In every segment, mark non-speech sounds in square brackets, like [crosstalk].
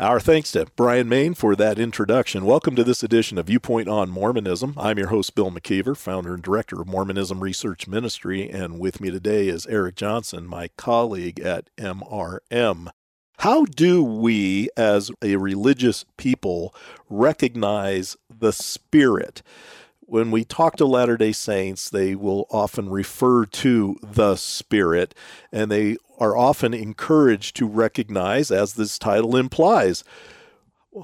Our thanks to Brian Main for that introduction. Welcome to this edition of Viewpoint on Mormonism. I'm your host, Bill McKeever, founder and director of Mormonism Research Ministry, and with me today is Eric Johnson, my colleague at MRM. How do we, as a religious people, recognize the Spirit? When we talk to Latter day Saints, they will often refer to the Spirit, and they are often encouraged to recognize, as this title implies,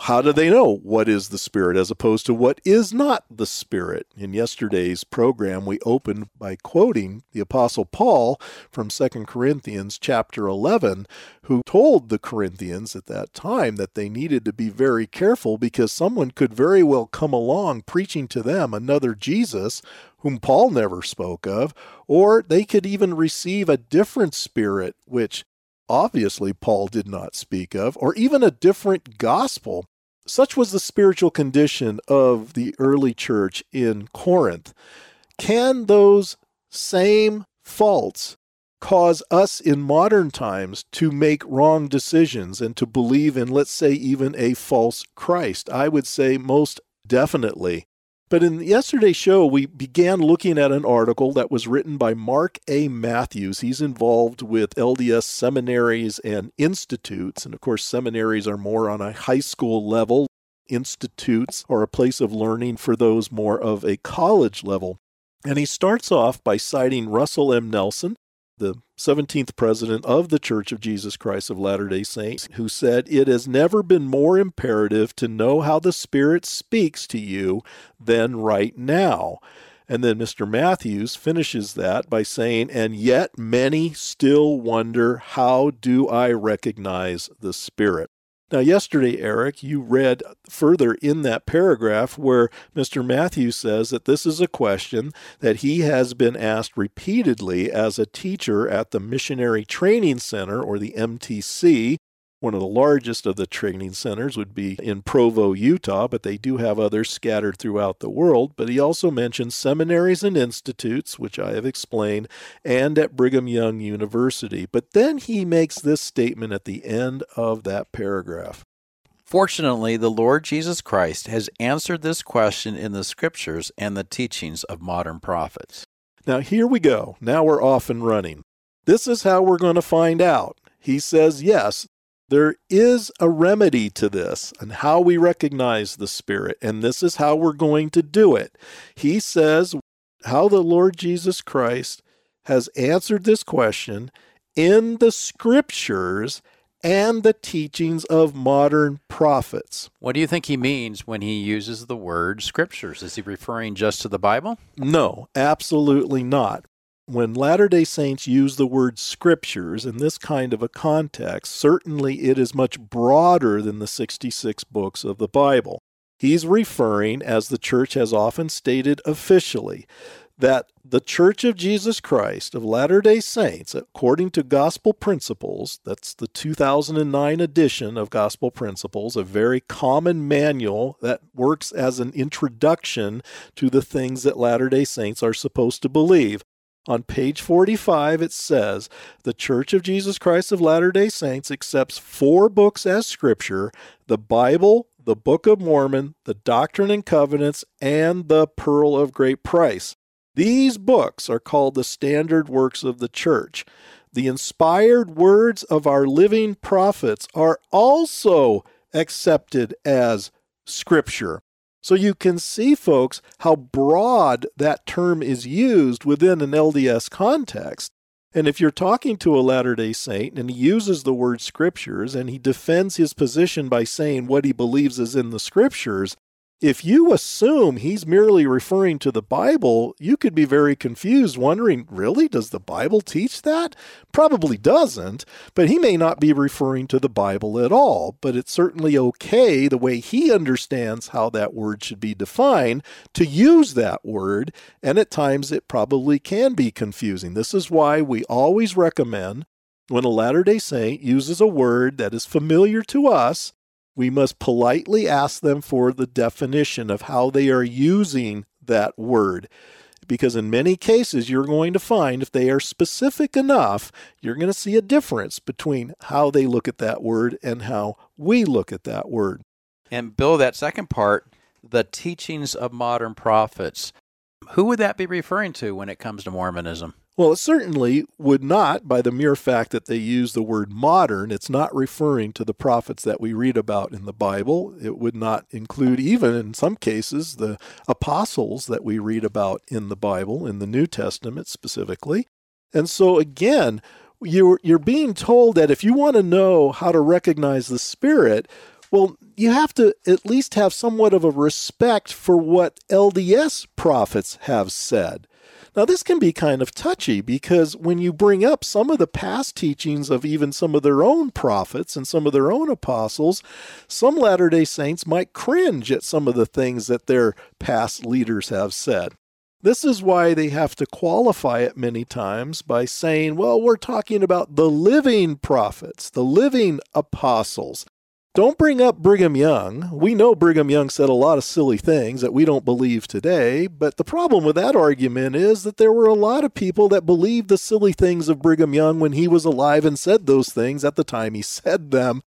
how do they know what is the Spirit as opposed to what is not the Spirit? In yesterday's program, we opened by quoting the Apostle Paul from 2 Corinthians chapter 11, who told the Corinthians at that time that they needed to be very careful because someone could very well come along preaching to them another Jesus whom Paul never spoke of, or they could even receive a different spirit, which obviously Paul did not speak of, or even a different gospel. Such was the spiritual condition of the early church in Corinth. Can those same faults cause us in modern times to make wrong decisions and to believe in, let's say, even a false Christ? I would say most definitely. But in yesterday's show, we began looking at an article that was written by Mark A. Matthews. He's involved with LDS seminaries and institutes. And of course, seminaries are more on a high school level, institutes are a place of learning for those more of a college level. And he starts off by citing Russell M. Nelson, the 17th president of the Church of Jesus Christ of Latter day Saints, who said, It has never been more imperative to know how the Spirit speaks to you than right now. And then Mr. Matthews finishes that by saying, And yet many still wonder, How do I recognize the Spirit? Now, yesterday, Eric, you read further in that paragraph where Mr. Matthews says that this is a question that he has been asked repeatedly as a teacher at the Missionary Training Center, or the MTC, one of the largest of the training centers would be in Provo, Utah, but they do have others scattered throughout the world. But he also mentions seminaries and institutes, which I have explained, and at Brigham Young University. But then he makes this statement at the end of that paragraph. Fortunately, the Lord Jesus Christ has answered this question in the scriptures and the teachings of modern prophets. Now, here we go. Now we're off and running. This is how we're going to find out. He says, yes, there is a remedy to this and how we recognize the Spirit, and this is how we're going to do it. He says how the Lord Jesus Christ has answered this question in the scriptures and the teachings of modern prophets. What do you think he means when he uses the word scriptures? Is he referring just to the Bible? No, absolutely not when Latter day Saints use the word scriptures in this kind of a context, certainly it is much broader than the 66 books of the Bible. He's referring, as the church has often stated officially, that the Church of Jesus Christ of Latter day Saints, according to Gospel Principles, that's the 2009 edition of Gospel Principles, a very common manual that works as an introduction to the things that Latter day Saints are supposed to believe. On page 45, it says The Church of Jesus Christ of Latter day Saints accepts four books as scripture the Bible, the Book of Mormon, the Doctrine and Covenants, and the Pearl of Great Price. These books are called the standard works of the church. The inspired words of our living prophets are also accepted as scripture. So you can see, folks, how broad that term is used within an LDS context. And if you're talking to a Latter day Saint and he uses the word scriptures and he defends his position by saying what he believes is in the scriptures, if you assume he's merely referring to the Bible, you could be very confused, wondering, really? Does the Bible teach that? Probably doesn't, but he may not be referring to the Bible at all. But it's certainly okay, the way he understands how that word should be defined, to use that word, and at times it probably can be confusing. This is why we always recommend when a Latter day Saint uses a word that is familiar to us we must politely ask them for the definition of how they are using that word. Because in many cases, you're going to find if they are specific enough, you're going to see a difference between how they look at that word and how we look at that word. And Bill, that second part, the teachings of modern prophets, who would that be referring to when it comes to Mormonism? Well, it certainly would not, by the mere fact that they use the word modern, it's not referring to the prophets that we read about in the Bible. It would not include, even in some cases, the apostles that we read about in the Bible, in the New Testament specifically. And so, again, you're, you're being told that if you want to know how to recognize the Spirit, well, you have to at least have somewhat of a respect for what LDS prophets have said. Now, this can be kind of touchy because when you bring up some of the past teachings of even some of their own prophets and some of their own apostles, some Latter day Saints might cringe at some of the things that their past leaders have said. This is why they have to qualify it many times by saying, well, we're talking about the living prophets, the living apostles. Don't bring up Brigham Young. We know Brigham Young said a lot of silly things that we don't believe today, but the problem with that argument is that there were a lot of people that believed the silly things of Brigham Young when he was alive and said those things at the time he said them.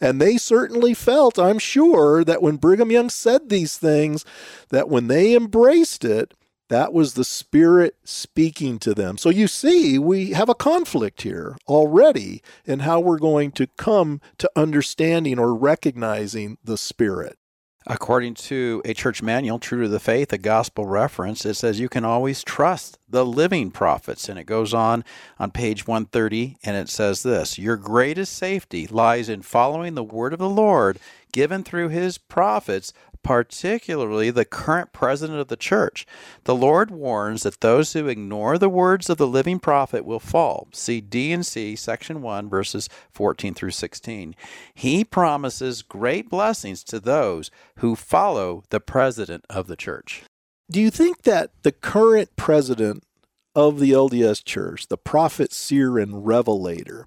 And they certainly felt, I'm sure, that when Brigham Young said these things, that when they embraced it, that was the Spirit speaking to them. So you see, we have a conflict here already in how we're going to come to understanding or recognizing the Spirit. According to a church manual, True to the Faith, a gospel reference, it says you can always trust the living prophets. And it goes on on page 130, and it says this Your greatest safety lies in following the word of the Lord given through his prophets particularly the current president of the church. The Lord warns that those who ignore the words of the living prophet will fall. See D&C, section 1, verses 14 through 16. He promises great blessings to those who follow the president of the church. Do you think that the current president of the LDS church, the prophet, seer, and revelator,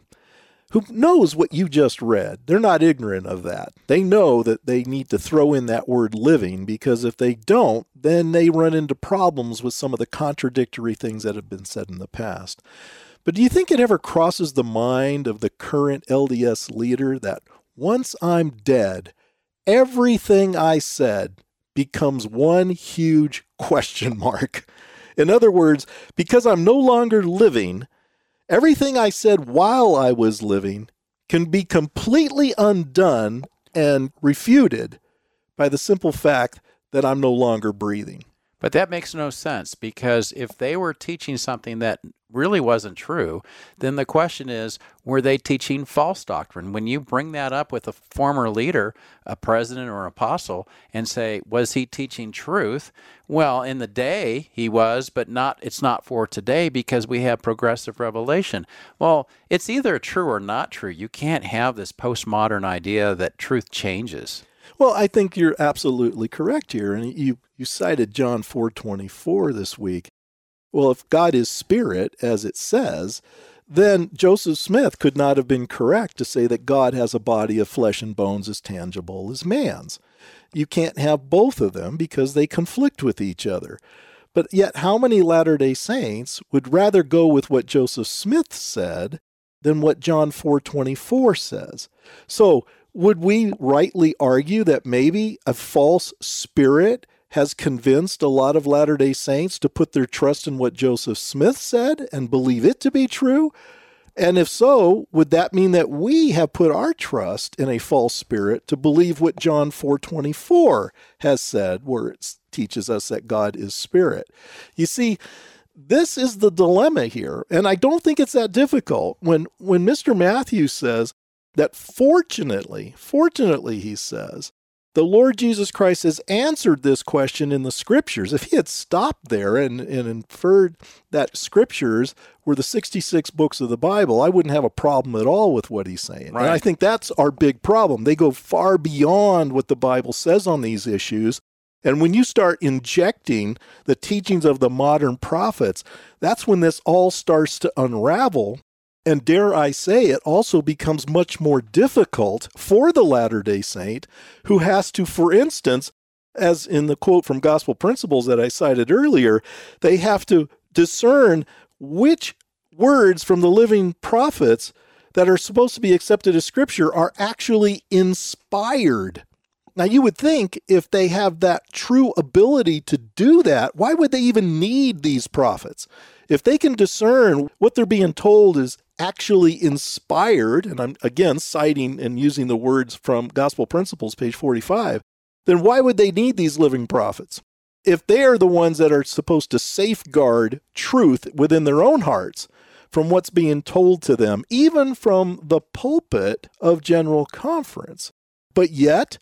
who knows what you just read. They're not ignorant of that. They know that they need to throw in that word living because if they don't, then they run into problems with some of the contradictory things that have been said in the past. But do you think it ever crosses the mind of the current LDS leader that once I'm dead, everything I said becomes one huge [laughs] question mark? In other words, because I'm no longer living, Everything I said while I was living can be completely undone and refuted by the simple fact that I'm no longer breathing. But that makes no sense because if they were teaching something that really wasn't true, then the question is were they teaching false doctrine? When you bring that up with a former leader, a president or an apostle, and say, was he teaching truth? Well, in the day he was, but not it's not for today because we have progressive revelation. Well, it's either true or not true. You can't have this postmodern idea that truth changes. Well, I think you're absolutely correct here. And you, you cited John 4:24 this week. Well, if God is spirit, as it says, then Joseph Smith could not have been correct to say that God has a body of flesh and bones as tangible as man's. You can't have both of them because they conflict with each other. But yet, how many Latter day Saints would rather go with what Joseph Smith said than what John 4:24 says? So, would we rightly argue that maybe a false spirit has convinced a lot of Latter day Saints to put their trust in what Joseph Smith said and believe it to be true? And if so, would that mean that we have put our trust in a false spirit to believe what John 4:24 has said where it teaches us that God is spirit? You see, this is the dilemma here, and I don't think it's that difficult. When when Mr. Matthews says, that fortunately, fortunately, he says, the Lord Jesus Christ has answered this question in the scriptures. If he had stopped there and, and inferred that scriptures were the 66 books of the Bible, I wouldn't have a problem at all with what he's saying. Right. And I think that's our big problem. They go far beyond what the Bible says on these issues. And when you start injecting the teachings of the modern prophets, that's when this all starts to unravel and dare I say, it also becomes much more difficult for the Latter day Saint who has to, for instance, as in the quote from Gospel Principles that I cited earlier, they have to discern which words from the living prophets that are supposed to be accepted as scripture are actually inspired. Now, you would think if they have that true ability to do that, why would they even need these prophets? If they can discern what they're being told is actually inspired, and I'm again citing and using the words from Gospel Principles, page 45, then why would they need these living prophets? If they are the ones that are supposed to safeguard truth within their own hearts from what's being told to them, even from the pulpit of General Conference. But yet,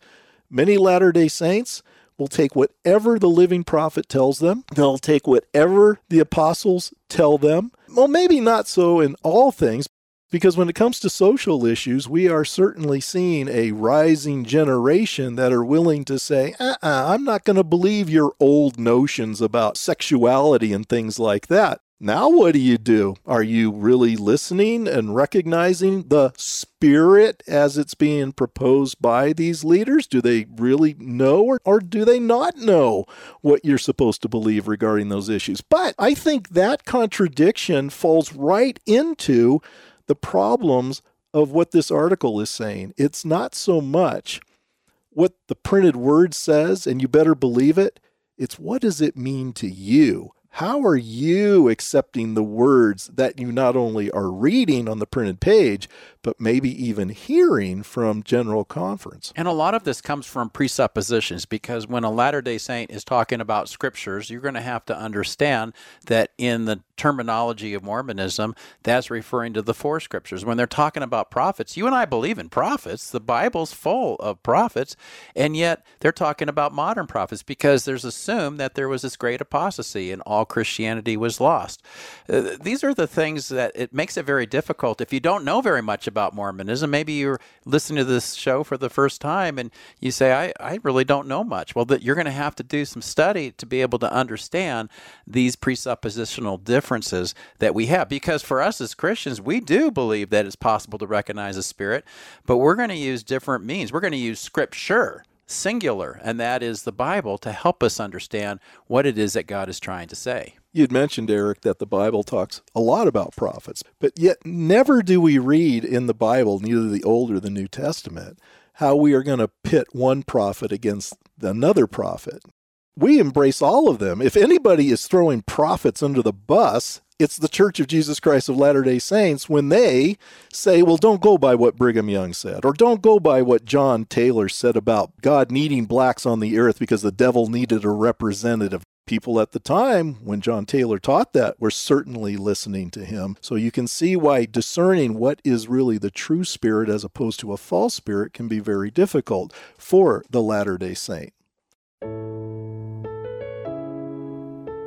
many Latter day Saints will take whatever the living prophet tells them, they'll take whatever the apostles tell them. Well, maybe not so in all things, because when it comes to social issues, we are certainly seeing a rising generation that are willing to say, uh uh-uh, I'm not going to believe your old notions about sexuality and things like that. Now, what do you do? Are you really listening and recognizing the spirit as it's being proposed by these leaders? Do they really know or, or do they not know what you're supposed to believe regarding those issues? But I think that contradiction falls right into the problems of what this article is saying. It's not so much what the printed word says, and you better believe it. It's what does it mean to you? How are you accepting the words that you not only are reading on the printed page, but maybe even hearing from General Conference? And a lot of this comes from presuppositions because when a Latter day Saint is talking about scriptures, you're going to have to understand that in the terminology of Mormonism, that's referring to the four scriptures. When they're talking about prophets, you and I believe in prophets. The Bible's full of prophets, and yet they're talking about modern prophets because there's assumed that there was this great apostasy and all Christianity was lost. Uh, these are the things that it makes it very difficult if you don't know very much about Mormonism. Maybe you're listening to this show for the first time and you say, I, I really don't know much. Well, that you're going to have to do some study to be able to understand these presuppositional that we have. Because for us as Christians, we do believe that it's possible to recognize a spirit, but we're going to use different means. We're going to use scripture singular, and that is the Bible, to help us understand what it is that God is trying to say. You'd mentioned, Eric, that the Bible talks a lot about prophets, but yet never do we read in the Bible, neither the Old or the New Testament, how we are going to pit one prophet against another prophet. We embrace all of them. If anybody is throwing prophets under the bus, it's the Church of Jesus Christ of Latter day Saints when they say, well, don't go by what Brigham Young said, or don't go by what John Taylor said about God needing blacks on the earth because the devil needed a representative. People at the time, when John Taylor taught that, were certainly listening to him. So you can see why discerning what is really the true spirit as opposed to a false spirit can be very difficult for the Latter day Saint.